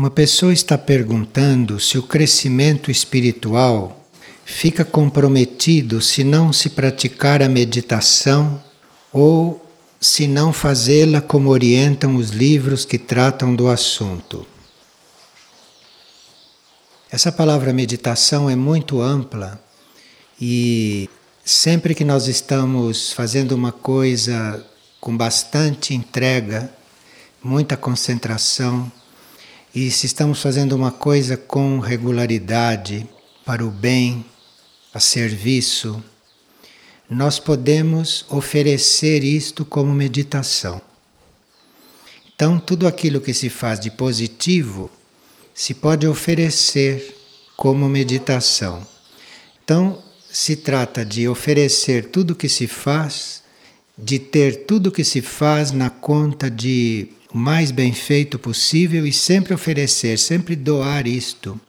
Uma pessoa está perguntando se o crescimento espiritual fica comprometido se não se praticar a meditação ou se não fazê-la como orientam os livros que tratam do assunto. Essa palavra meditação é muito ampla e sempre que nós estamos fazendo uma coisa com bastante entrega, muita concentração, e se estamos fazendo uma coisa com regularidade, para o bem, a serviço, nós podemos oferecer isto como meditação. Então, tudo aquilo que se faz de positivo se pode oferecer como meditação. Então, se trata de oferecer tudo que se faz, de ter tudo que se faz na conta de o mais bem feito possível e sempre oferecer, sempre doar isto.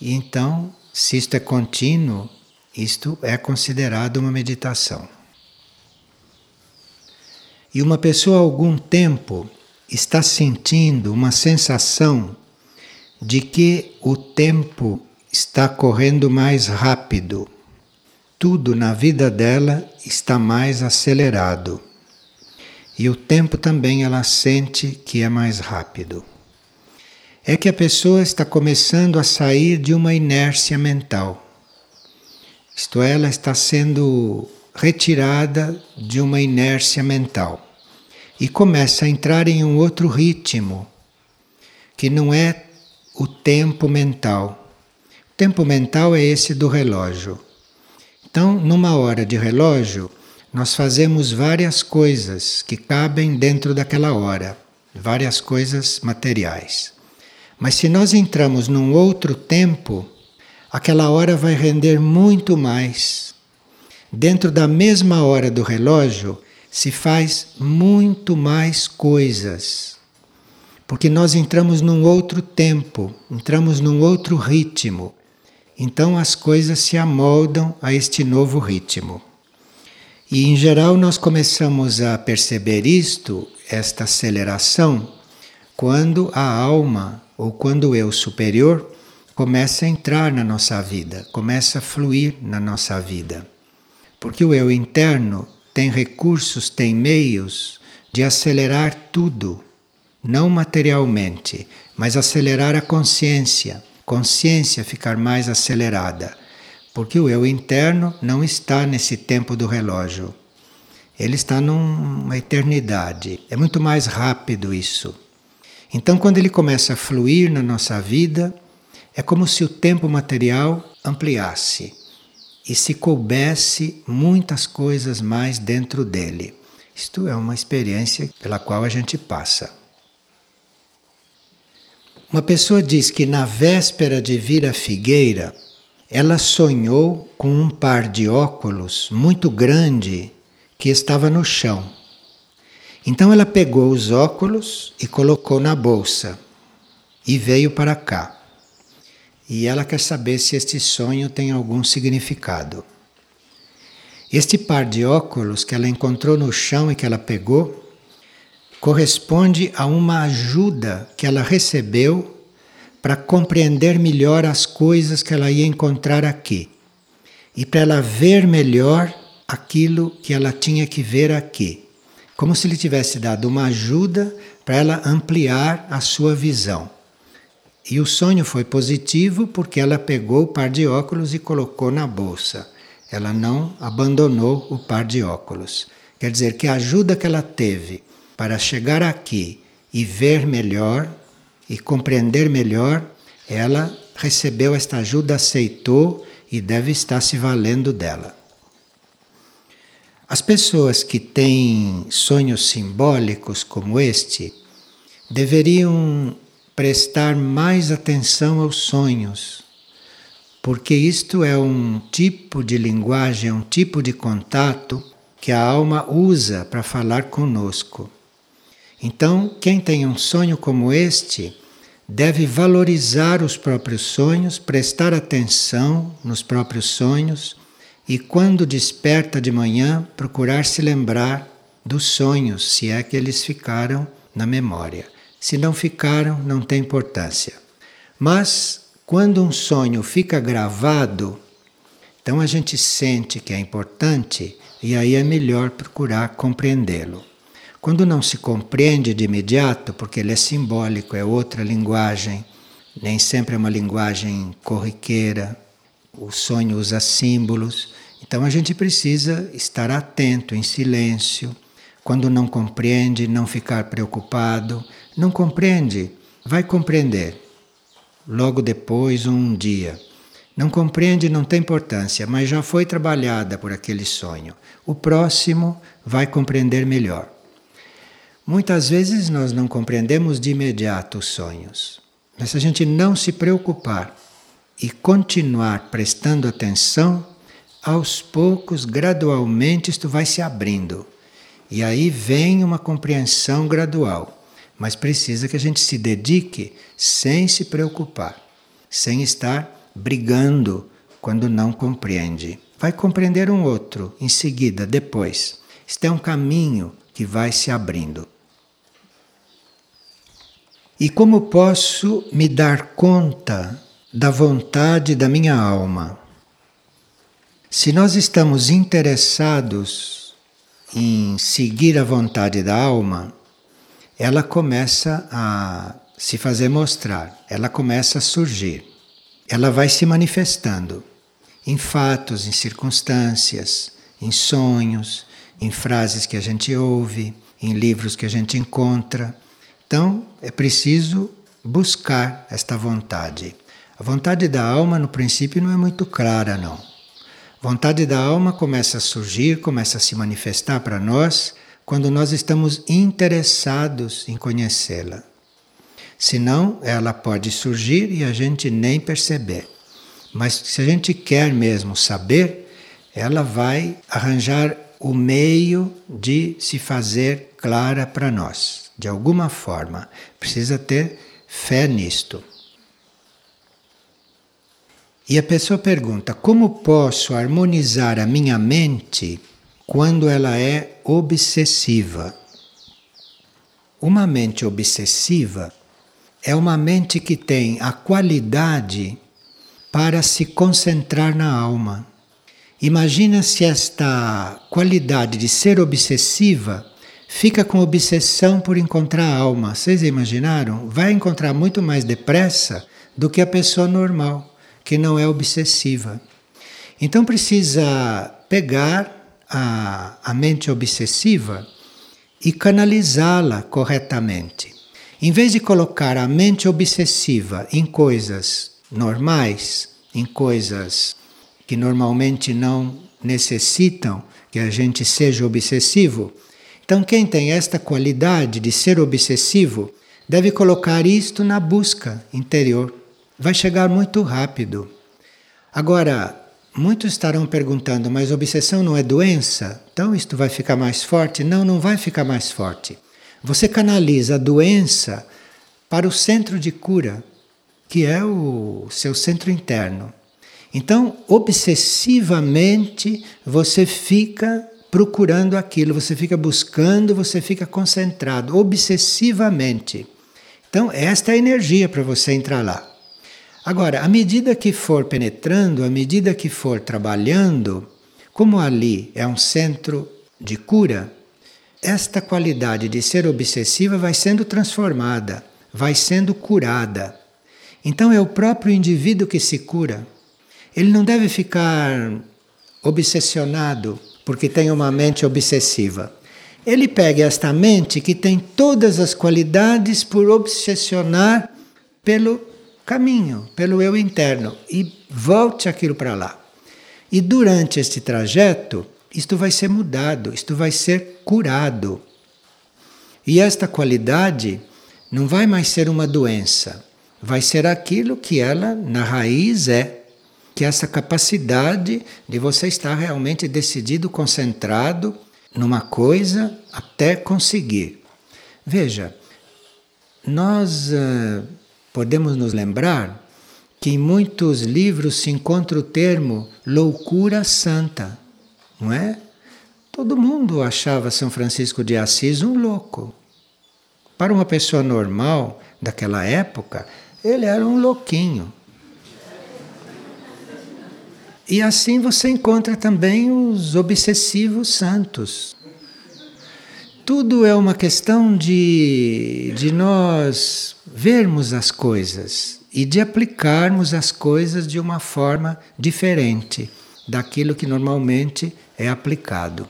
E então, se isto é contínuo, isto é considerado uma meditação. E uma pessoa há algum tempo está sentindo uma sensação de que o tempo está correndo mais rápido. Tudo na vida dela está mais acelerado. E o tempo também ela sente que é mais rápido. É que a pessoa está começando a sair de uma inércia mental. Isto é, ela está sendo retirada de uma inércia mental e começa a entrar em um outro ritmo, que não é o tempo mental. O tempo mental é esse do relógio. Então, numa hora de relógio, nós fazemos várias coisas que cabem dentro daquela hora, várias coisas materiais. Mas se nós entramos num outro tempo, aquela hora vai render muito mais. Dentro da mesma hora do relógio, se faz muito mais coisas. Porque nós entramos num outro tempo, entramos num outro ritmo. Então as coisas se amoldam a este novo ritmo. E em geral nós começamos a perceber isto, esta aceleração, quando a alma ou quando o eu superior começa a entrar na nossa vida, começa a fluir na nossa vida. Porque o eu interno tem recursos, tem meios de acelerar tudo, não materialmente, mas acelerar a consciência, consciência ficar mais acelerada porque o eu interno não está nesse tempo do relógio. Ele está numa eternidade. É muito mais rápido isso. Então, quando ele começa a fluir na nossa vida, é como se o tempo material ampliasse e se coubesse muitas coisas mais dentro dele. Isto é uma experiência pela qual a gente passa. Uma pessoa diz que na véspera de vir a figueira, ela sonhou com um par de óculos muito grande que estava no chão. Então ela pegou os óculos e colocou na bolsa e veio para cá. E ela quer saber se este sonho tem algum significado. Este par de óculos que ela encontrou no chão e que ela pegou corresponde a uma ajuda que ela recebeu para compreender melhor as coisas que ela ia encontrar aqui e para ela ver melhor aquilo que ela tinha que ver aqui. Como se lhe tivesse dado uma ajuda para ela ampliar a sua visão. E o sonho foi positivo porque ela pegou o par de óculos e colocou na bolsa. Ela não abandonou o par de óculos. Quer dizer que a ajuda que ela teve para chegar aqui e ver melhor e compreender melhor, ela recebeu esta ajuda, aceitou e deve estar se valendo dela. As pessoas que têm sonhos simbólicos como este deveriam prestar mais atenção aos sonhos, porque isto é um tipo de linguagem, é um tipo de contato que a alma usa para falar conosco. Então, quem tem um sonho como este deve valorizar os próprios sonhos, prestar atenção nos próprios sonhos e, quando desperta de manhã, procurar se lembrar dos sonhos, se é que eles ficaram na memória. Se não ficaram, não tem importância. Mas quando um sonho fica gravado, então a gente sente que é importante e aí é melhor procurar compreendê-lo. Quando não se compreende de imediato, porque ele é simbólico, é outra linguagem, nem sempre é uma linguagem corriqueira, o sonho usa símbolos, então a gente precisa estar atento, em silêncio. Quando não compreende, não ficar preocupado. Não compreende, vai compreender. Logo depois, um dia. Não compreende, não tem importância, mas já foi trabalhada por aquele sonho. O próximo vai compreender melhor. Muitas vezes nós não compreendemos de imediato os sonhos, mas se a gente não se preocupar e continuar prestando atenção, aos poucos, gradualmente, isto vai se abrindo. E aí vem uma compreensão gradual. Mas precisa que a gente se dedique sem se preocupar, sem estar brigando quando não compreende. Vai compreender um outro em seguida, depois. Este é um caminho que vai se abrindo. E como posso me dar conta da vontade da minha alma? Se nós estamos interessados em seguir a vontade da alma, ela começa a se fazer mostrar, ela começa a surgir. Ela vai se manifestando em fatos, em circunstâncias, em sonhos, em frases que a gente ouve, em livros que a gente encontra. Então, é preciso buscar esta vontade. A vontade da alma, no princípio, não é muito clara, não. A vontade da alma começa a surgir, começa a se manifestar para nós quando nós estamos interessados em conhecê-la. Senão, ela pode surgir e a gente nem perceber. Mas se a gente quer mesmo saber, ela vai arranjar o meio de se fazer clara para nós de alguma forma. Precisa ter fé nisto. E a pessoa pergunta: como posso harmonizar a minha mente quando ela é obsessiva? Uma mente obsessiva é uma mente que tem a qualidade para se concentrar na alma. Imagina se esta qualidade de ser obsessiva fica com obsessão por encontrar a alma. Vocês imaginaram? Vai encontrar muito mais depressa do que a pessoa normal, que não é obsessiva. Então precisa pegar a, a mente obsessiva e canalizá-la corretamente. Em vez de colocar a mente obsessiva em coisas normais, em coisas que normalmente não necessitam que a gente seja obsessivo, então, quem tem esta qualidade de ser obsessivo deve colocar isto na busca interior. Vai chegar muito rápido. Agora, muitos estarão perguntando, mas obsessão não é doença? Então isto vai ficar mais forte? Não, não vai ficar mais forte. Você canaliza a doença para o centro de cura, que é o seu centro interno. Então, obsessivamente, você fica procurando aquilo, você fica buscando, você fica concentrado obsessivamente. Então, esta é a energia para você entrar lá. Agora, à medida que for penetrando, à medida que for trabalhando, como ali é um centro de cura, esta qualidade de ser obsessiva vai sendo transformada, vai sendo curada. Então é o próprio indivíduo que se cura. Ele não deve ficar obsessionado porque tem uma mente obsessiva. Ele pega esta mente que tem todas as qualidades por obsessionar pelo caminho, pelo eu interno e volte aquilo para lá. E durante este trajeto, isto vai ser mudado, isto vai ser curado. E esta qualidade não vai mais ser uma doença, vai ser aquilo que ela, na raiz, é que essa capacidade de você estar realmente decidido, concentrado numa coisa até conseguir. Veja, nós uh, podemos nos lembrar que em muitos livros se encontra o termo loucura santa, não é? Todo mundo achava São Francisco de Assis um louco. Para uma pessoa normal daquela época, ele era um louquinho. E assim você encontra também os obsessivos santos. Tudo é uma questão de, de nós vermos as coisas e de aplicarmos as coisas de uma forma diferente daquilo que normalmente é aplicado.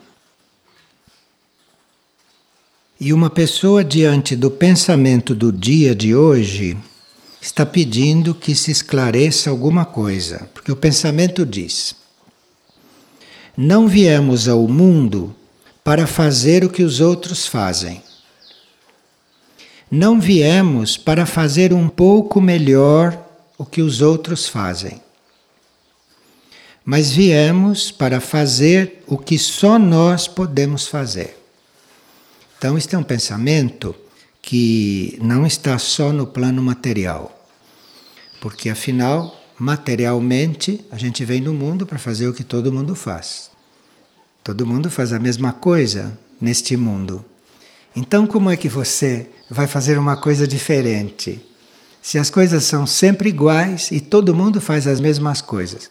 E uma pessoa diante do pensamento do dia de hoje está pedindo que se esclareça alguma coisa, porque o pensamento diz: Não viemos ao mundo para fazer o que os outros fazem. Não viemos para fazer um pouco melhor o que os outros fazem. Mas viemos para fazer o que só nós podemos fazer. Então, este é um pensamento que não está só no plano material. Porque, afinal, materialmente, a gente vem no mundo para fazer o que todo mundo faz. Todo mundo faz a mesma coisa neste mundo. Então, como é que você vai fazer uma coisa diferente? Se as coisas são sempre iguais e todo mundo faz as mesmas coisas,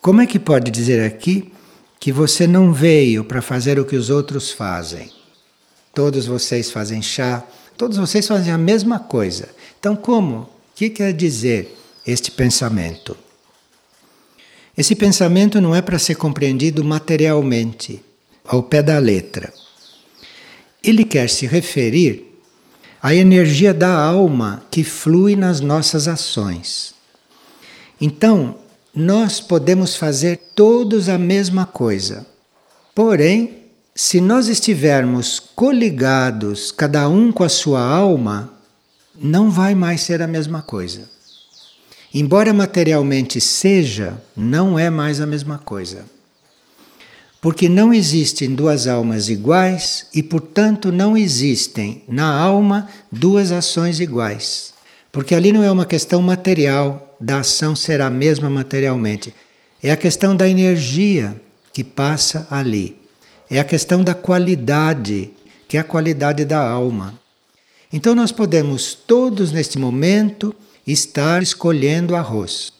como é que pode dizer aqui que você não veio para fazer o que os outros fazem? Todos vocês fazem chá, todos vocês fazem a mesma coisa. Então, como? O que quer dizer este pensamento? Esse pensamento não é para ser compreendido materialmente, ao pé da letra. Ele quer se referir à energia da alma que flui nas nossas ações. Então, nós podemos fazer todos a mesma coisa. Porém, se nós estivermos coligados, cada um com a sua alma, não vai mais ser a mesma coisa. Embora materialmente seja, não é mais a mesma coisa. Porque não existem duas almas iguais e, portanto, não existem na alma duas ações iguais. Porque ali não é uma questão material, da ação ser a mesma materialmente. É a questão da energia que passa ali. É a questão da qualidade, que é a qualidade da alma. Então, nós podemos todos neste momento estar escolhendo arroz.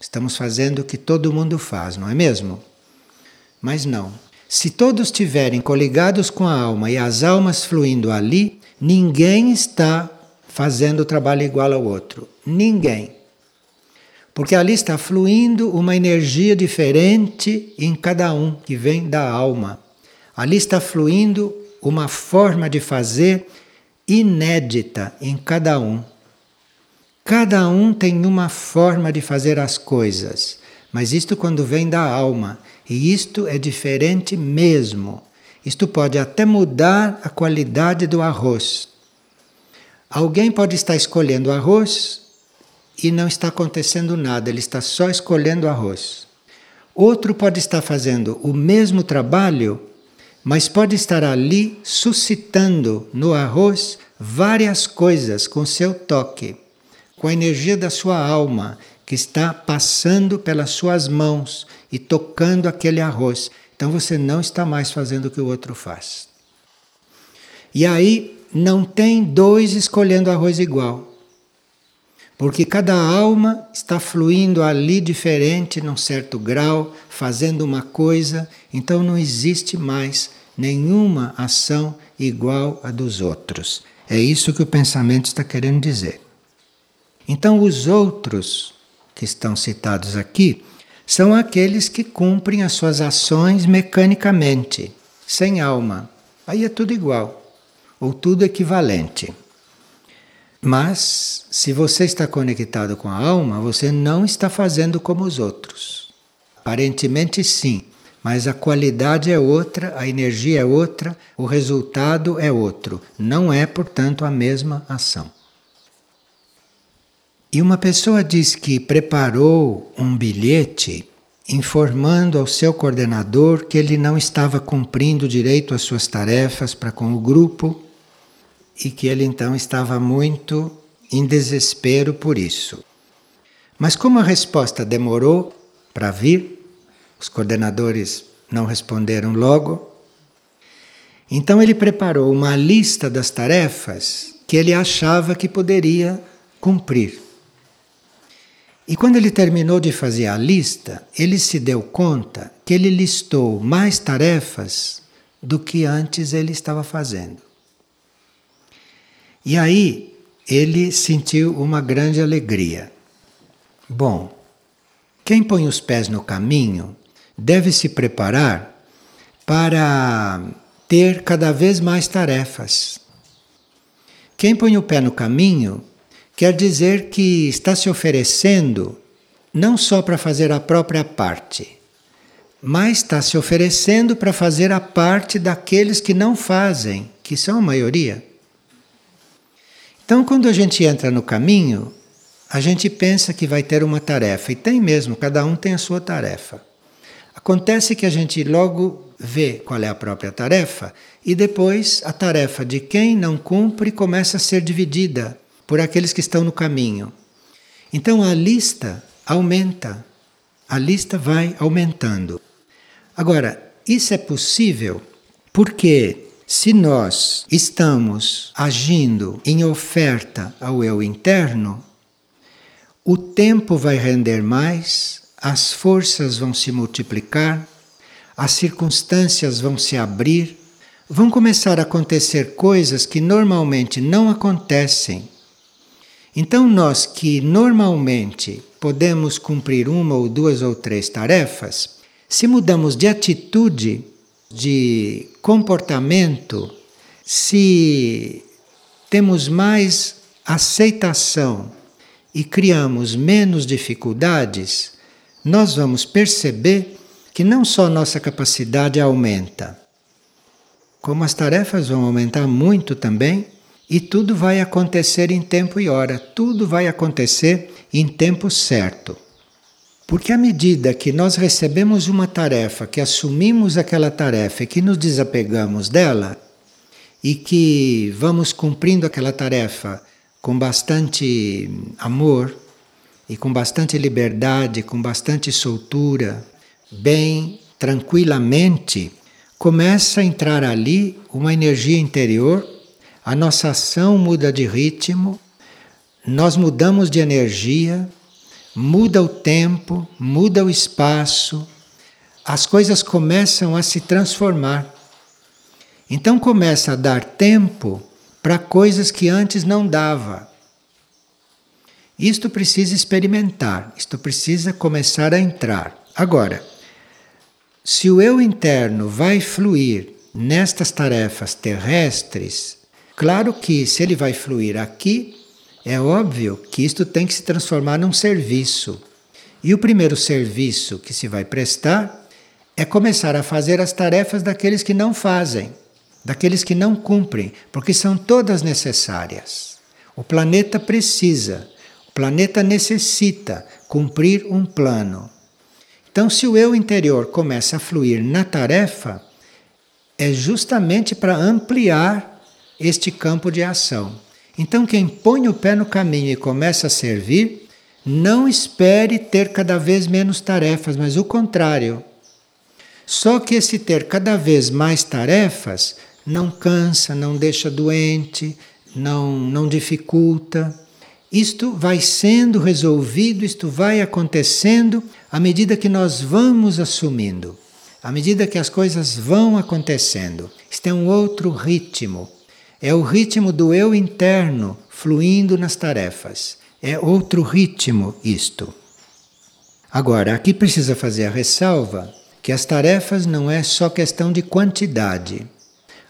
Estamos fazendo o que todo mundo faz, não é mesmo? Mas não. Se todos estiverem coligados com a alma e as almas fluindo ali, ninguém está fazendo o trabalho igual ao outro. Ninguém. Porque ali está fluindo uma energia diferente em cada um que vem da alma. Ali está fluindo uma forma de fazer inédita em cada um. Cada um tem uma forma de fazer as coisas, mas isto quando vem da alma, e isto é diferente mesmo. Isto pode até mudar a qualidade do arroz. Alguém pode estar escolhendo arroz e não está acontecendo nada, ele está só escolhendo arroz. Outro pode estar fazendo o mesmo trabalho, mas pode estar ali suscitando no arroz várias coisas com seu toque com a energia da sua alma que está passando pelas suas mãos e tocando aquele arroz. Então você não está mais fazendo o que o outro faz. E aí não tem dois escolhendo arroz igual. Porque cada alma está fluindo ali diferente, num certo grau, fazendo uma coisa, então não existe mais nenhuma ação igual à dos outros. É isso que o pensamento está querendo dizer. Então, os outros que estão citados aqui são aqueles que cumprem as suas ações mecanicamente, sem alma. Aí é tudo igual, ou tudo equivalente. Mas, se você está conectado com a alma, você não está fazendo como os outros. Aparentemente, sim, mas a qualidade é outra, a energia é outra, o resultado é outro. Não é, portanto, a mesma ação. E uma pessoa diz que preparou um bilhete informando ao seu coordenador que ele não estava cumprindo direito as suas tarefas para com o grupo e que ele então estava muito em desespero por isso. Mas como a resposta demorou para vir, os coordenadores não responderam logo, então ele preparou uma lista das tarefas que ele achava que poderia cumprir. E quando ele terminou de fazer a lista, ele se deu conta que ele listou mais tarefas do que antes ele estava fazendo. E aí ele sentiu uma grande alegria. Bom, quem põe os pés no caminho deve se preparar para ter cada vez mais tarefas. Quem põe o pé no caminho quer dizer que está se oferecendo não só para fazer a própria parte, mas está se oferecendo para fazer a parte daqueles que não fazem, que são a maioria. Então, quando a gente entra no caminho, a gente pensa que vai ter uma tarefa, e tem mesmo, cada um tem a sua tarefa. Acontece que a gente logo vê qual é a própria tarefa e depois a tarefa de quem não cumpre começa a ser dividida por aqueles que estão no caminho. Então a lista aumenta, a lista vai aumentando. Agora, isso é possível porque se nós estamos agindo em oferta ao eu interno, o tempo vai render mais, as forças vão se multiplicar, as circunstâncias vão se abrir, vão começar a acontecer coisas que normalmente não acontecem. Então, nós que normalmente podemos cumprir uma ou duas ou três tarefas, se mudamos de atitude, de comportamento, se temos mais aceitação e criamos menos dificuldades, nós vamos perceber que não só nossa capacidade aumenta, como as tarefas vão aumentar muito também, e tudo vai acontecer em tempo e hora, tudo vai acontecer em tempo certo. Porque à medida que nós recebemos uma tarefa, que assumimos aquela tarefa e que nos desapegamos dela, e que vamos cumprindo aquela tarefa com bastante amor, e com bastante liberdade, com bastante soltura, bem tranquilamente, começa a entrar ali uma energia interior, a nossa ação muda de ritmo, nós mudamos de energia, muda o tempo, muda o espaço, as coisas começam a se transformar. Então começa a dar tempo para coisas que antes não dava. Isto precisa experimentar, isto precisa começar a entrar. Agora, se o eu interno vai fluir nestas tarefas terrestres, claro que se ele vai fluir aqui, é óbvio que isto tem que se transformar num serviço. E o primeiro serviço que se vai prestar é começar a fazer as tarefas daqueles que não fazem, daqueles que não cumprem, porque são todas necessárias. O planeta precisa o planeta necessita cumprir um plano. Então, se o eu interior começa a fluir na tarefa, é justamente para ampliar este campo de ação. Então, quem põe o pé no caminho e começa a servir, não espere ter cada vez menos tarefas, mas o contrário. Só que esse ter cada vez mais tarefas não cansa, não deixa doente, não, não dificulta. Isto vai sendo resolvido, isto vai acontecendo à medida que nós vamos assumindo, à medida que as coisas vão acontecendo. Isto é um outro ritmo. É o ritmo do eu interno fluindo nas tarefas. É outro ritmo isto. Agora, aqui precisa fazer a ressalva que as tarefas não é só questão de quantidade.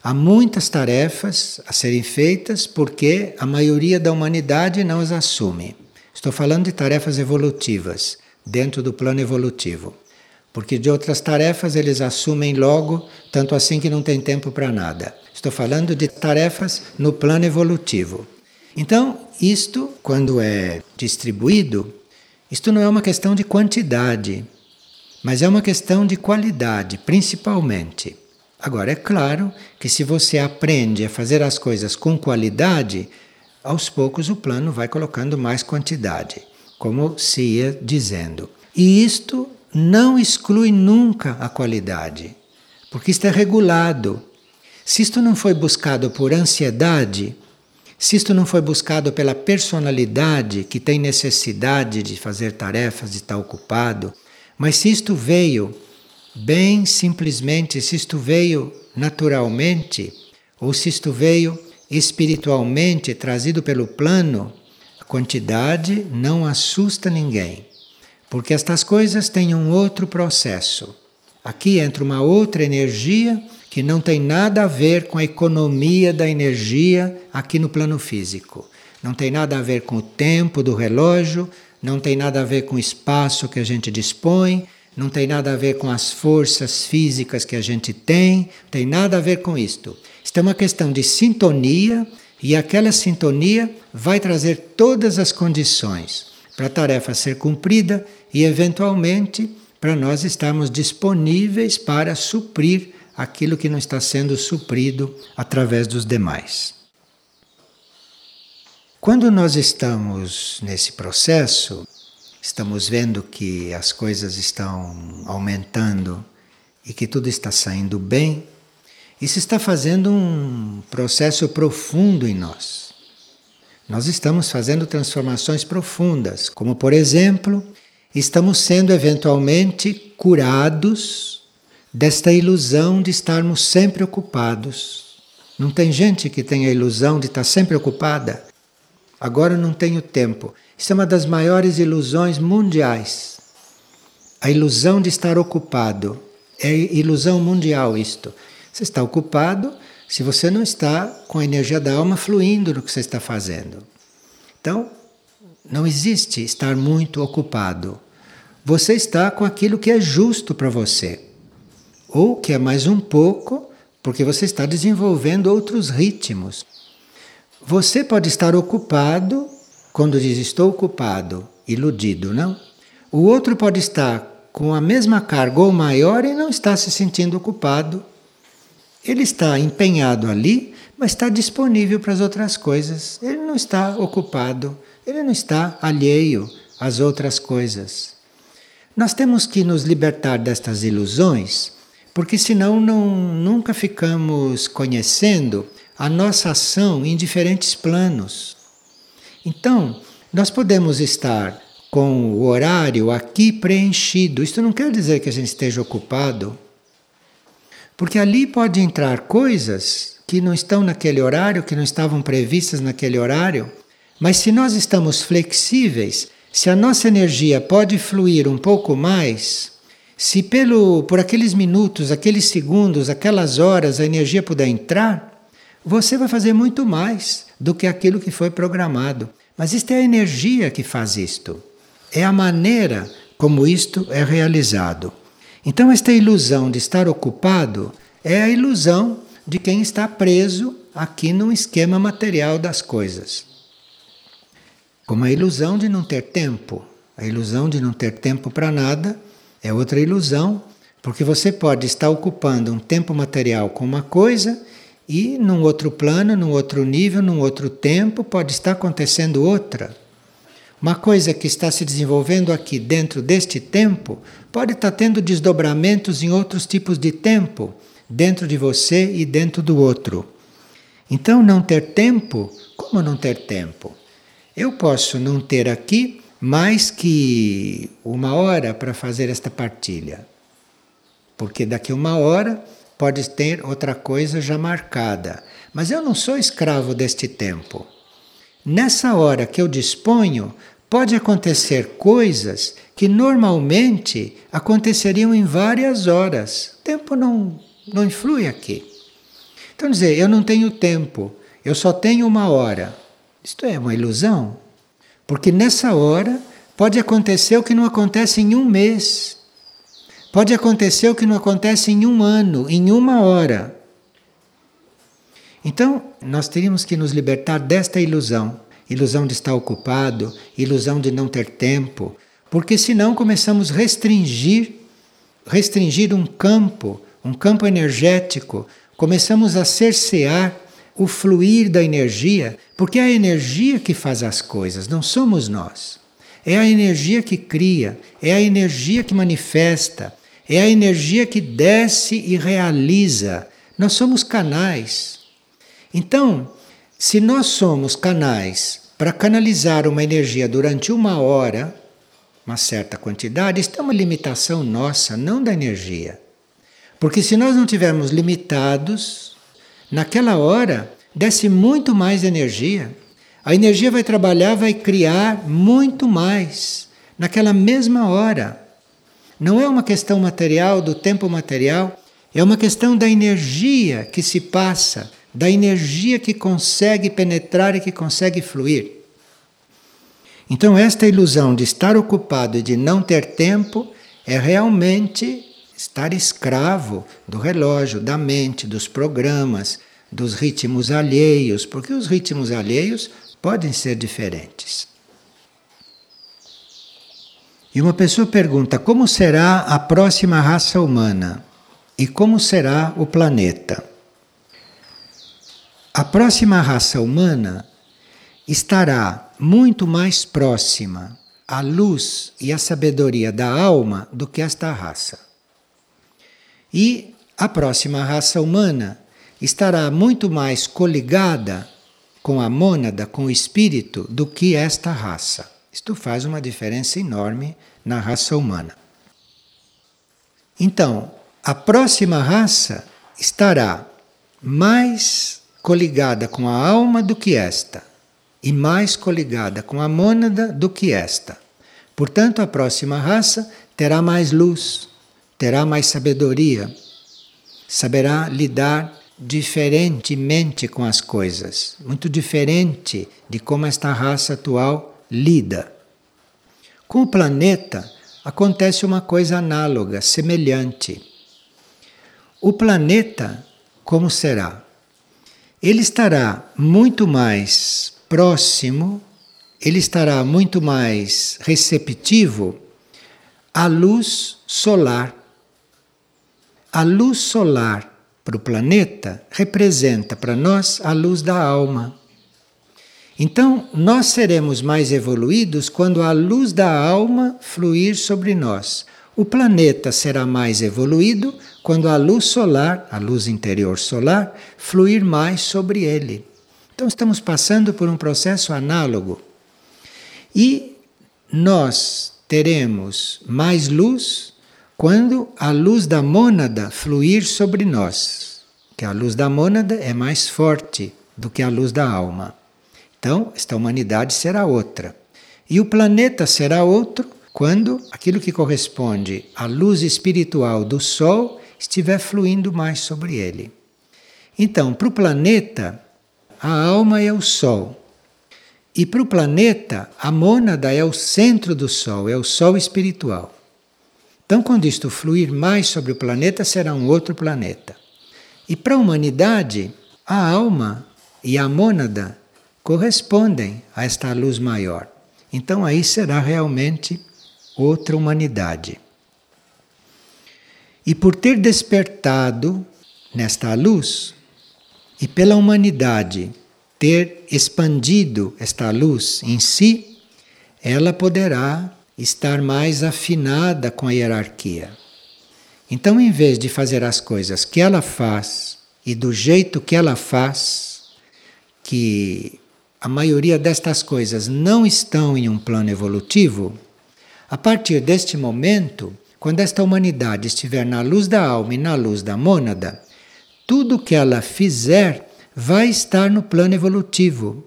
Há muitas tarefas a serem feitas porque a maioria da humanidade não as assume. Estou falando de tarefas evolutivas, dentro do plano evolutivo. Porque de outras tarefas eles assumem logo, tanto assim que não tem tempo para nada. Estou falando de tarefas no plano evolutivo. Então, isto, quando é distribuído, isto não é uma questão de quantidade, mas é uma questão de qualidade, principalmente. Agora, é claro que se você aprende a fazer as coisas com qualidade, aos poucos o plano vai colocando mais quantidade, como se ia dizendo. E isto não exclui nunca a qualidade, porque isto é regulado. Se isto não foi buscado por ansiedade, se isto não foi buscado pela personalidade que tem necessidade de fazer tarefas, de estar ocupado, mas se isto veio bem simplesmente, se isto veio naturalmente, ou se isto veio espiritualmente trazido pelo plano, a quantidade não assusta ninguém, porque estas coisas têm um outro processo. Aqui entra uma outra energia que não tem nada a ver com a economia da energia aqui no plano físico. Não tem nada a ver com o tempo do relógio, não tem nada a ver com o espaço que a gente dispõe, não tem nada a ver com as forças físicas que a gente tem, tem nada a ver com isto. Isto é uma questão de sintonia e aquela sintonia vai trazer todas as condições para a tarefa ser cumprida e, eventualmente, para nós estarmos disponíveis para suprir aquilo que não está sendo suprido através dos demais. Quando nós estamos nesse processo, estamos vendo que as coisas estão aumentando e que tudo está saindo bem, isso está fazendo um processo profundo em nós. Nós estamos fazendo transformações profundas, como por exemplo, estamos sendo eventualmente curados desta ilusão de estarmos sempre ocupados. Não tem gente que tem a ilusão de estar sempre ocupada? Agora não tenho tempo. Isso é uma das maiores ilusões mundiais. A ilusão de estar ocupado. É ilusão mundial isto. Você está ocupado se você não está com a energia da alma fluindo no que você está fazendo. Então, não existe estar muito ocupado. Você está com aquilo que é justo para você ou que é mais um pouco, porque você está desenvolvendo outros ritmos. Você pode estar ocupado quando diz estou ocupado, iludido, não? O outro pode estar com a mesma carga ou maior e não está se sentindo ocupado. Ele está empenhado ali, mas está disponível para as outras coisas. Ele não está ocupado, ele não está alheio às outras coisas. Nós temos que nos libertar destas ilusões porque senão não, nunca ficamos conhecendo a nossa ação em diferentes planos. Então, nós podemos estar com o horário aqui preenchido. Isso não quer dizer que a gente esteja ocupado, porque ali pode entrar coisas que não estão naquele horário, que não estavam previstas naquele horário. Mas se nós estamos flexíveis, se a nossa energia pode fluir um pouco mais, se pelo, por aqueles minutos, aqueles segundos, aquelas horas a energia puder entrar, você vai fazer muito mais do que aquilo que foi programado. Mas isto é a energia que faz isto. É a maneira como isto é realizado. Então, esta ilusão de estar ocupado é a ilusão de quem está preso aqui no esquema material das coisas. Como a ilusão de não ter tempo, a ilusão de não ter tempo para nada é outra ilusão, porque você pode estar ocupando um tempo material com uma coisa e num outro plano, num outro nível, num outro tempo, pode estar acontecendo outra. Uma coisa que está se desenvolvendo aqui dentro deste tempo pode estar tendo desdobramentos em outros tipos de tempo, dentro de você e dentro do outro. Então, não ter tempo, como não ter tempo? Eu posso não ter aqui mais que uma hora para fazer esta partilha. Porque daqui uma hora pode ter outra coisa já marcada. Mas eu não sou escravo deste tempo. Nessa hora que eu disponho, pode acontecer coisas que normalmente aconteceriam em várias horas. O tempo não, não influi aqui. Então, dizer, eu não tenho tempo, eu só tenho uma hora. Isto é uma ilusão? Porque nessa hora pode acontecer o que não acontece em um mês. Pode acontecer o que não acontece em um ano, em uma hora. Então, nós teríamos que nos libertar desta ilusão ilusão de estar ocupado, ilusão de não ter tempo, porque senão começamos a restringir, restringir um campo, um campo energético, começamos a cercear o fluir da energia, porque é a energia que faz as coisas, não somos nós. É a energia que cria, é a energia que manifesta, é a energia que desce e realiza. Nós somos canais. Então, Se nós somos canais para canalizar uma energia durante uma hora, uma certa quantidade, isso é uma limitação nossa, não da energia. Porque se nós não tivermos limitados, naquela hora desce muito mais energia. A energia vai trabalhar, vai criar muito mais naquela mesma hora. Não é uma questão material, do tempo material, é uma questão da energia que se passa, da energia que consegue penetrar e que consegue fluir. Então, esta ilusão de estar ocupado e de não ter tempo é realmente estar escravo do relógio, da mente, dos programas, dos ritmos alheios, porque os ritmos alheios podem ser diferentes. E uma pessoa pergunta: como será a próxima raça humana? E como será o planeta? A próxima raça humana estará muito mais próxima à luz e à sabedoria da alma do que esta raça. E a próxima raça humana estará muito mais coligada com a mônada, com o espírito, do que esta raça. Isto faz uma diferença enorme na raça humana. Então, a próxima raça estará mais coligada com a alma do que esta, e mais coligada com a mônada do que esta. Portanto, a próxima raça terá mais luz, terá mais sabedoria, saberá lidar diferentemente com as coisas, muito diferente de como esta raça atual lida. Com o planeta acontece uma coisa análoga, semelhante. O planeta, como será? Ele estará muito mais próximo, ele estará muito mais receptivo à luz solar. A luz solar para o planeta representa para nós a luz da alma. Então, nós seremos mais evoluídos quando a luz da alma fluir sobre nós. O planeta será mais evoluído quando a luz solar, a luz interior solar, fluir mais sobre ele. Então, estamos passando por um processo análogo. E nós teremos mais luz quando a luz da mônada fluir sobre nós, que a luz da mônada é mais forte do que a luz da alma. Então, esta humanidade será outra. E o planeta será outro quando aquilo que corresponde à luz espiritual do Sol estiver fluindo mais sobre ele. Então, para o planeta, a alma é o Sol. E para o planeta, a mônada é o centro do Sol, é o Sol espiritual. Então, quando isto fluir mais sobre o planeta, será um outro planeta. E para a humanidade, a alma e a mônada correspondem a esta luz maior. Então, aí será realmente outra humanidade. E por ter despertado nesta luz, e pela humanidade ter expandido esta luz em si, ela poderá estar mais afinada com a hierarquia. Então, em vez de fazer as coisas que ela faz e do jeito que ela faz, que a maioria destas coisas não estão em um plano evolutivo, a partir deste momento, quando esta humanidade estiver na luz da alma e na luz da mônada, tudo que ela fizer vai estar no plano evolutivo.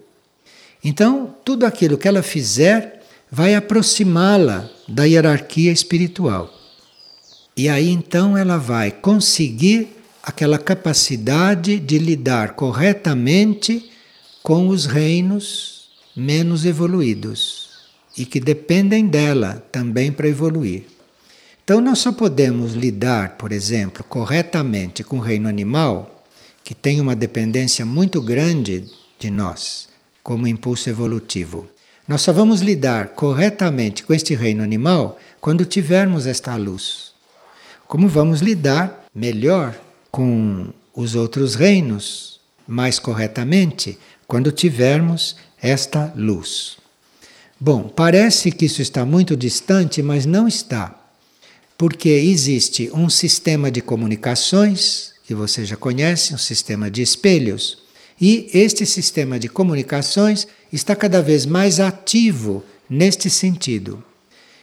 Então, tudo aquilo que ela fizer vai aproximá-la da hierarquia espiritual. E aí então ela vai conseguir aquela capacidade de lidar corretamente com os reinos menos evoluídos e que dependem dela também para evoluir. Então nós só podemos lidar, por exemplo, corretamente com o reino animal, que tem uma dependência muito grande de nós como impulso evolutivo. Nós só vamos lidar corretamente com este reino animal quando tivermos esta luz. Como vamos lidar melhor com os outros reinos mais corretamente quando tivermos esta luz. Bom, parece que isso está muito distante, mas não está. Porque existe um sistema de comunicações, que você já conhece, um sistema de espelhos, E este sistema de comunicações está cada vez mais ativo neste sentido.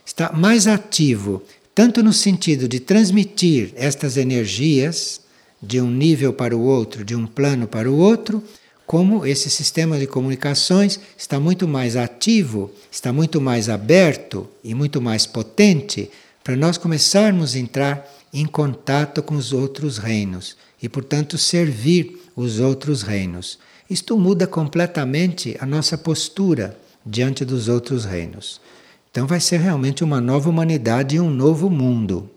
Está mais ativo, tanto no sentido de transmitir estas energias de um nível para o outro, de um plano para o outro, como esse sistema de comunicações está muito mais ativo, está muito mais aberto e muito mais potente para nós começarmos a entrar em contato com os outros reinos e, portanto, servir os outros reinos. Isto muda completamente a nossa postura diante dos outros reinos. Então, vai ser realmente uma nova humanidade e um novo mundo.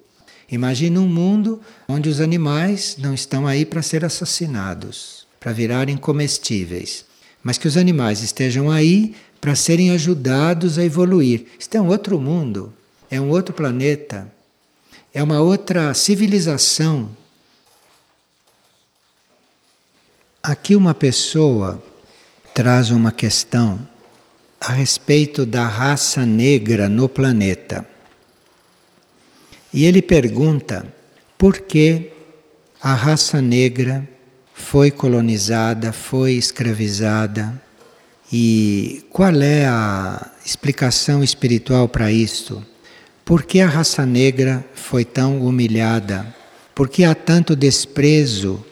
Imagine um mundo onde os animais não estão aí para ser assassinados, para virarem comestíveis, mas que os animais estejam aí para serem ajudados a evoluir. Isto é um outro mundo, é um outro planeta, é uma outra civilização. Aqui uma pessoa traz uma questão a respeito da raça negra no planeta. E ele pergunta por que a raça negra foi colonizada, foi escravizada e qual é a explicação espiritual para isto? Por que a raça negra foi tão humilhada? Por que há tanto desprezo?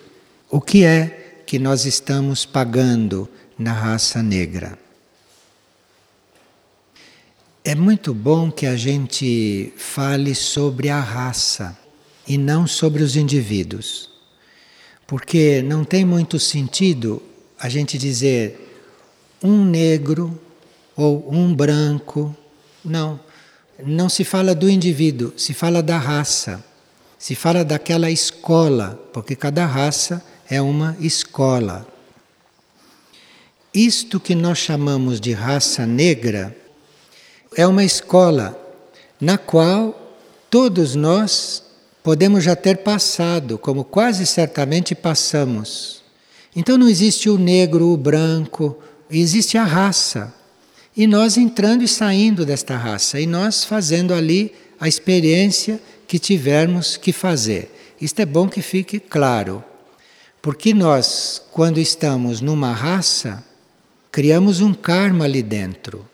O que é que nós estamos pagando na raça negra? É muito bom que a gente fale sobre a raça e não sobre os indivíduos. Porque não tem muito sentido a gente dizer um negro ou um branco. Não. Não se fala do indivíduo, se fala da raça. Se fala daquela escola, porque cada raça é uma escola. Isto que nós chamamos de raça negra é uma escola na qual todos nós podemos já ter passado, como quase certamente passamos. Então não existe o negro, o branco, existe a raça. E nós entrando e saindo desta raça, e nós fazendo ali a experiência que tivermos que fazer. Isto é bom que fique claro. Porque nós, quando estamos numa raça, criamos um karma ali dentro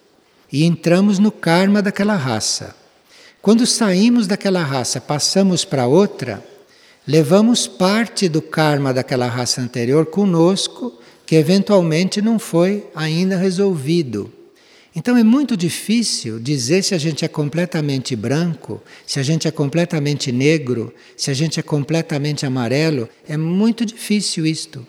e entramos no karma daquela raça. Quando saímos daquela raça, passamos para outra, levamos parte do karma daquela raça anterior conosco, que eventualmente não foi ainda resolvido. Então é muito difícil dizer se a gente é completamente branco, se a gente é completamente negro, se a gente é completamente amarelo. É muito difícil isto.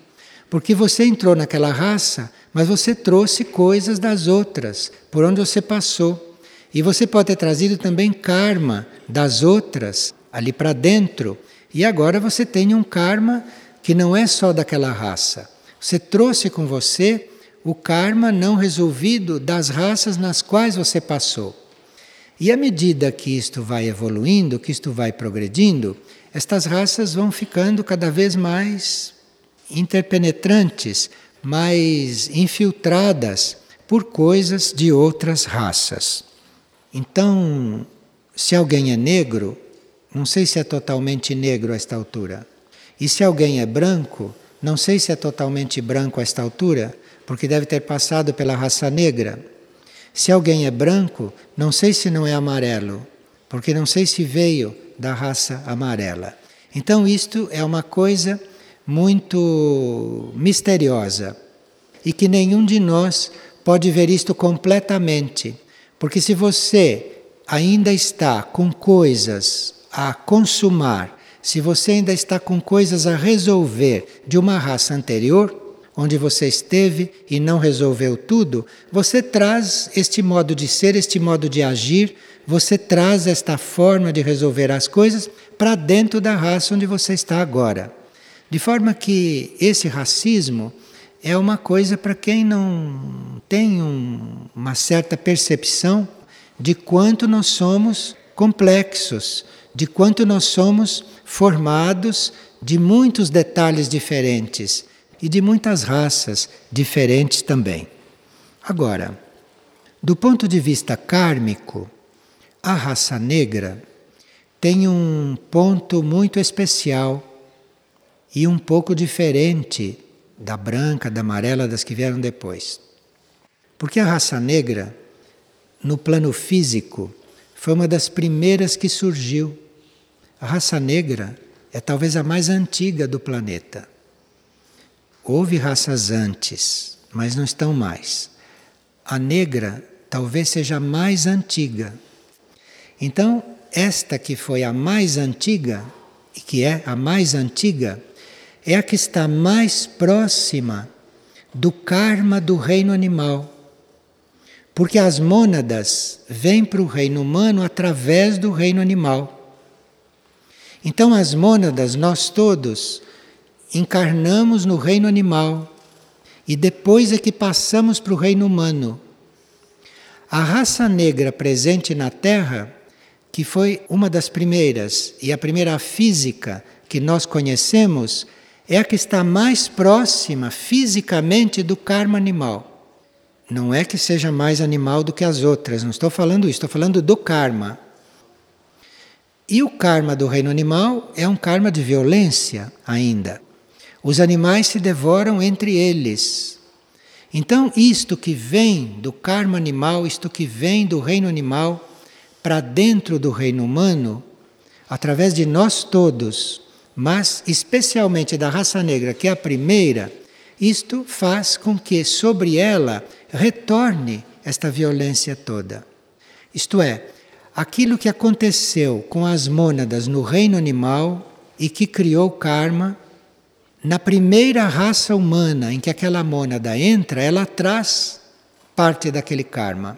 Porque você entrou naquela raça mas você trouxe coisas das outras, por onde você passou. E você pode ter trazido também karma das outras ali para dentro. E agora você tem um karma que não é só daquela raça. Você trouxe com você o karma não resolvido das raças nas quais você passou. E à medida que isto vai evoluindo, que isto vai progredindo, estas raças vão ficando cada vez mais interpenetrantes, mais infiltradas por coisas de outras raças. Então, se alguém é negro, não sei se é totalmente negro a esta altura. E se alguém é branco, não sei se é totalmente branco a esta altura, porque deve ter passado pela raça negra. Se alguém é branco, não sei se não é amarelo, porque não sei se veio da raça amarela. Então, isto é uma coisa muito misteriosa e que nenhum de nós pode ver isto completamente. Porque se você ainda está com coisas a consumar, se você ainda está com coisas a resolver de uma raça anterior, onde você esteve e não resolveu tudo, você traz este modo de ser, este modo de agir, você traz esta forma de resolver as coisas para dentro da raça onde você está agora. De forma que esse racismo é uma coisa para quem não tem um, uma certa percepção de quanto nós somos complexos, de quanto nós somos formados de muitos detalhes diferentes e de muitas raças diferentes também. Agora, do ponto de vista kármico, a raça negra tem um ponto muito especial e um pouco diferente da branca, da amarela, das que vieram depois. Porque a raça negra, no plano físico, foi uma das primeiras que surgiu. A raça negra é talvez a mais antiga do planeta. Houve raças antes, mas não estão mais. A negra talvez seja a mais antiga. Então, esta que foi a mais antiga, e que é a mais antiga, é a que está mais próxima do karma do reino animal. Porque as mônadas vêm para o reino humano através do reino animal. Então, as mônadas, nós todos, encarnamos no reino animal e depois é que passamos para o reino humano. A raça negra presente na Terra, que foi uma das primeiras e a primeira física que nós conhecemos, é a que está mais próxima fisicamente do karma animal. Não é que seja mais animal do que as outras, não estou falando isso, estou falando do karma. E o karma do reino animal é um karma de violência ainda. Os animais se devoram entre eles. Então, isto que vem do karma animal, isto que vem do reino animal para dentro do reino humano, através de nós todos, mas especialmente da raça negra, que é a primeira, isto faz com que sobre ela retorne esta violência toda. Isto é, aquilo que aconteceu com as mônadas no reino animal e que criou karma, na primeira raça humana em que aquela mônada entra, ela traz parte daquele karma.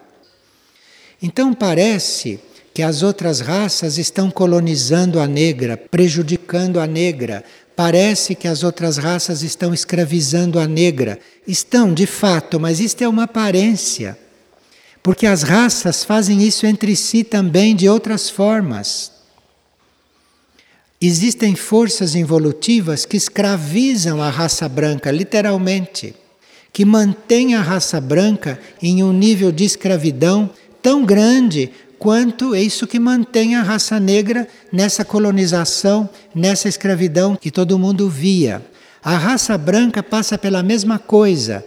Então parece que as outras raças estão colonizando a negra, prejudicando a negra. Parece que as outras raças estão escravizando a negra. Estão, de fato, mas isto é uma aparência. Porque as raças fazem isso entre si também de outras formas. Existem forças involutivas que escravizam a raça branca, literalmente, que mantêm a raça branca em um nível de escravidão tão grande quanto é isso que mantém a raça negra nessa colonização, nessa escravidão que todo mundo via. A raça branca passa pela mesma coisa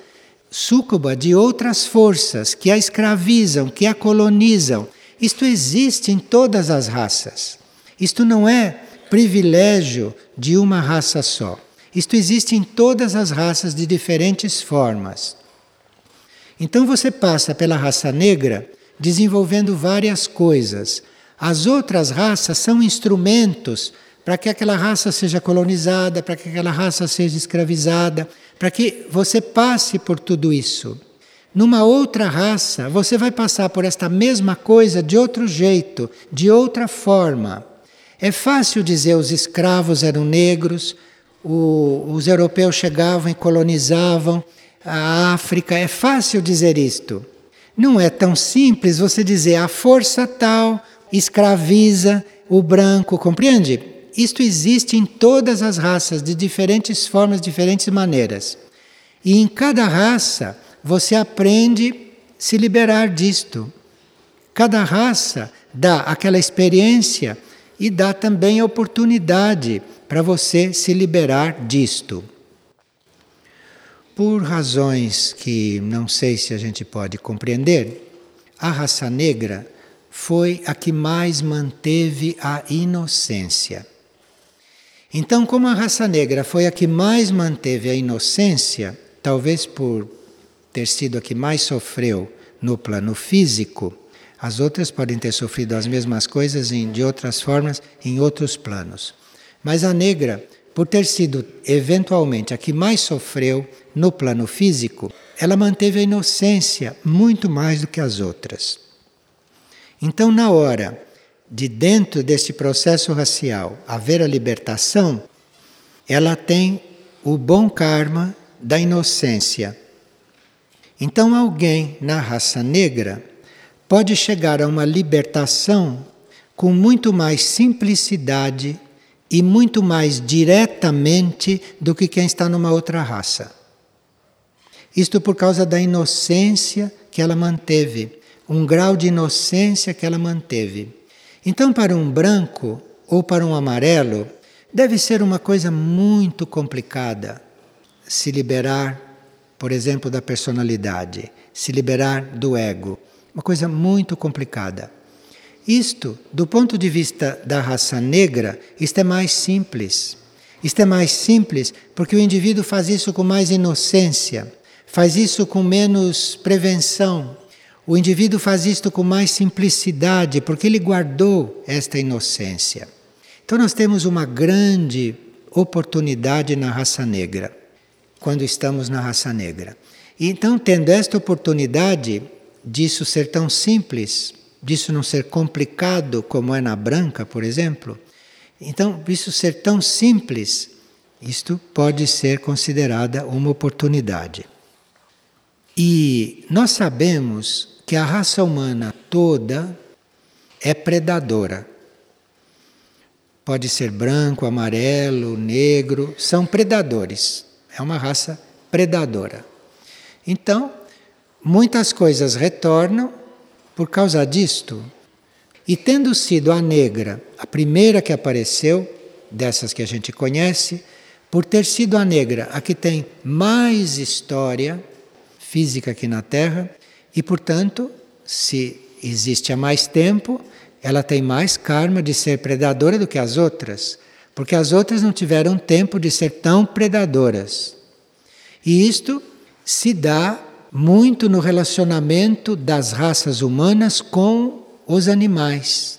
súcuba de outras forças que a escravizam, que a colonizam. Isto existe em todas as raças. Isto não é privilégio de uma raça só. Isto existe em todas as raças de diferentes formas. Então você passa pela raça negra desenvolvendo várias coisas. As outras raças são instrumentos para que aquela raça seja colonizada, para que aquela raça seja escravizada, para que você passe por tudo isso. Numa outra raça, você vai passar por esta mesma coisa de outro jeito, de outra forma. É fácil dizer os escravos eram negros, o, os europeus chegavam e colonizavam a África. É fácil dizer isto. Não é tão simples você dizer a força tal escraviza o branco, compreende? Isto existe em todas as raças, de diferentes formas, diferentes maneiras. E em cada raça você aprende se liberar disto. Cada raça dá aquela experiência e dá também oportunidade para você se liberar disto. Por razões que não sei se a gente pode compreender, a raça negra foi a que mais manteve a inocência. Então, como a raça negra foi a que mais manteve a inocência, talvez por ter sido a que mais sofreu no plano físico, as outras podem ter sofrido as mesmas coisas em, de outras formas em outros planos. Mas a negra, por ter sido eventualmente a que mais sofreu no plano físico, ela manteve a inocência muito mais do que as outras. Então, na hora de dentro deste processo racial haver a libertação, ela tem o bom karma da inocência. Então, alguém na raça negra pode chegar a uma libertação com muito mais simplicidade e muito mais diretamente do que quem está numa outra raça. Isto por causa da inocência que ela manteve, um grau de inocência que ela manteve. Então, para um branco ou para um amarelo, deve ser uma coisa muito complicada se liberar, por exemplo, da personalidade, se liberar do ego. Uma coisa muito complicada. Isto, do ponto de vista da raça negra, isto é mais simples. Isto é mais simples porque o indivíduo faz isso com mais inocência, faz isso com menos prevenção. O indivíduo faz isto com mais simplicidade porque ele guardou esta inocência. Então, nós temos uma grande oportunidade na raça negra, quando estamos na raça negra. E então, tendo esta oportunidade disso ser tão simples, disso não ser complicado como é na branca, por exemplo. Então, isso ser tão simples, isto pode ser considerada uma oportunidade. E nós sabemos que a raça humana toda é predadora. Pode ser branco, amarelo, negro, são predadores. É uma raça predadora. Então, muitas coisas retornam por causa disto, e tendo sido a negra a primeira que apareceu, dessas que a gente conhece, por ter sido a negra a que tem mais história física aqui na Terra, e portanto, se existe há mais tempo, ela tem mais karma de ser predadora do que as outras, porque as outras não tiveram tempo de ser tão predadoras. E isto se dá muito no relacionamento das raças humanas com os animais.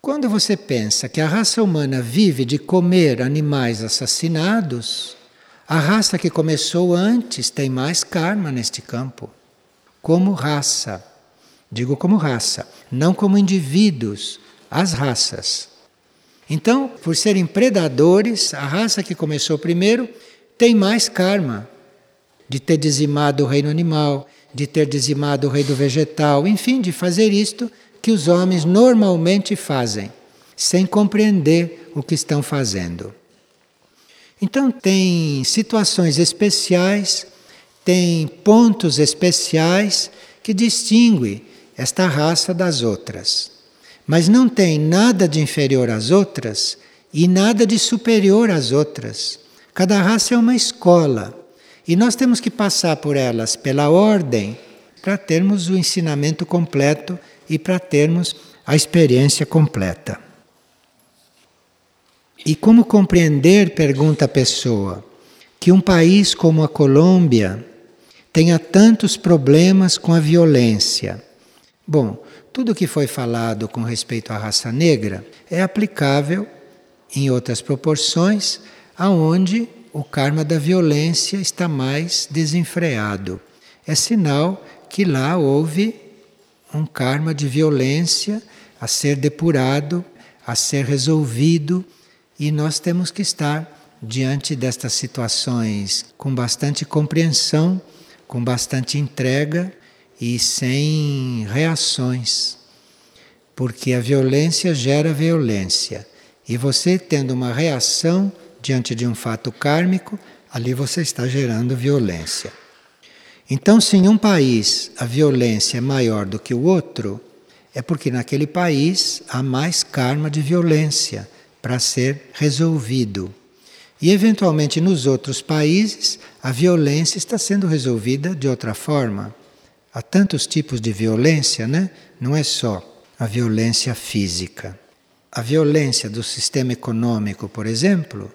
Quando você pensa que a raça humana vive de comer animais assassinados, a raça que começou antes tem mais karma neste campo. Como raça. Digo como raça, não como indivíduos, as raças. Então, por serem predadores, a raça que começou primeiro tem mais karma de ter dizimado o reino animal, de ter dizimado o reino vegetal, enfim, de fazer isto que os homens normalmente fazem, sem compreender o que estão fazendo. Então, tem situações especiais, tem pontos especiais que distinguem esta raça das outras. Mas não tem nada de inferior às outras e nada de superior às outras. Cada raça é uma escola e nós temos que passar por elas pela ordem para termos o ensinamento completo e para termos a experiência completa. E como compreender, pergunta a pessoa, que um país como a Colômbia tenha tantos problemas com a violência? Bom, tudo que foi falado com respeito à raça negra é aplicável em outras proporções, aonde o karma da violência está mais desenfreado. É sinal que lá houve um karma de violência a ser depurado, a ser resolvido, e nós temos que estar diante destas situações com bastante compreensão, com bastante entrega e sem reações. Porque a violência gera violência. E você tendo uma reação diante de um fato kármico, ali você está gerando violência. Então, se em um país a violência é maior do que o outro, é porque naquele país há mais karma de violência para ser resolvido. E, eventualmente, nos outros países, a violência está sendo resolvida de outra forma. Há tantos tipos de violência, né? Não é só a violência física. A violência do sistema econômico, por exemplo,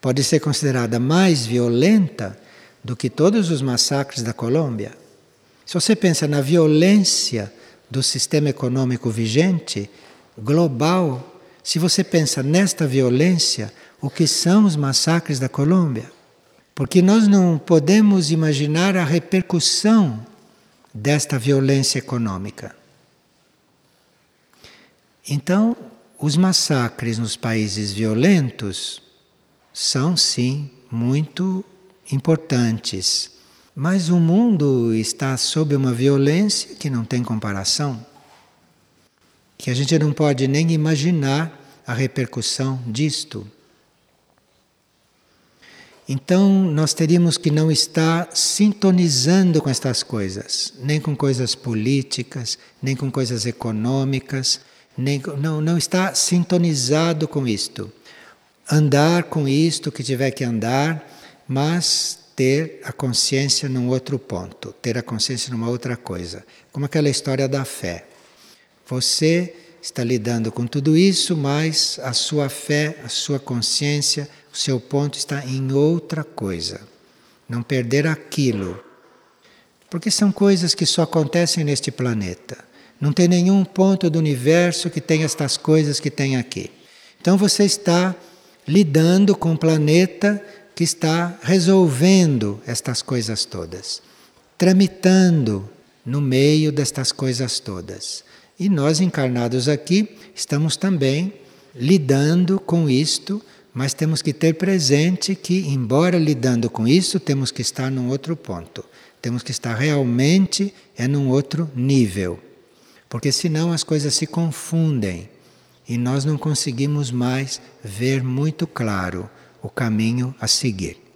pode ser considerada mais violenta do que todos os massacres da Colômbia. Se você pensa na violência do sistema econômico vigente, global, se você pensa nesta violência, o que são os massacres da Colômbia? Porque nós não podemos imaginar a repercussão desta violência econômica. Então, os massacres nos países violentos são sim muito importantes. Mas o mundo está sob uma violência que não tem comparação, que a gente não pode nem imaginar a repercussão disto. Então, nós teríamos que não estar sintonizando com estas coisas, nem com coisas políticas, nem com coisas econômicas, nem, não, não está sintonizado com isto andar com isto que tiver que andar, mas ter a consciência num outro ponto, ter a consciência numa outra coisa. Como aquela história da fé. Você está lidando com tudo isso, mas a sua fé, a sua consciência, o seu ponto está em outra coisa. Não perder aquilo. Porque são coisas que só acontecem neste planeta. Não tem nenhum ponto do universo que tenha estas coisas que tem aqui. Então você está lidando com o planeta que está resolvendo estas coisas todas, tramitando no meio destas coisas todas. E nós encarnados aqui estamos também lidando com isto, mas temos que ter presente que, embora lidando com isso, temos que estar num outro ponto. Temos que estar realmente é num outro nível. Porque senão as coisas se confundem e nós não conseguimos mais ver muito claro o caminho a seguir.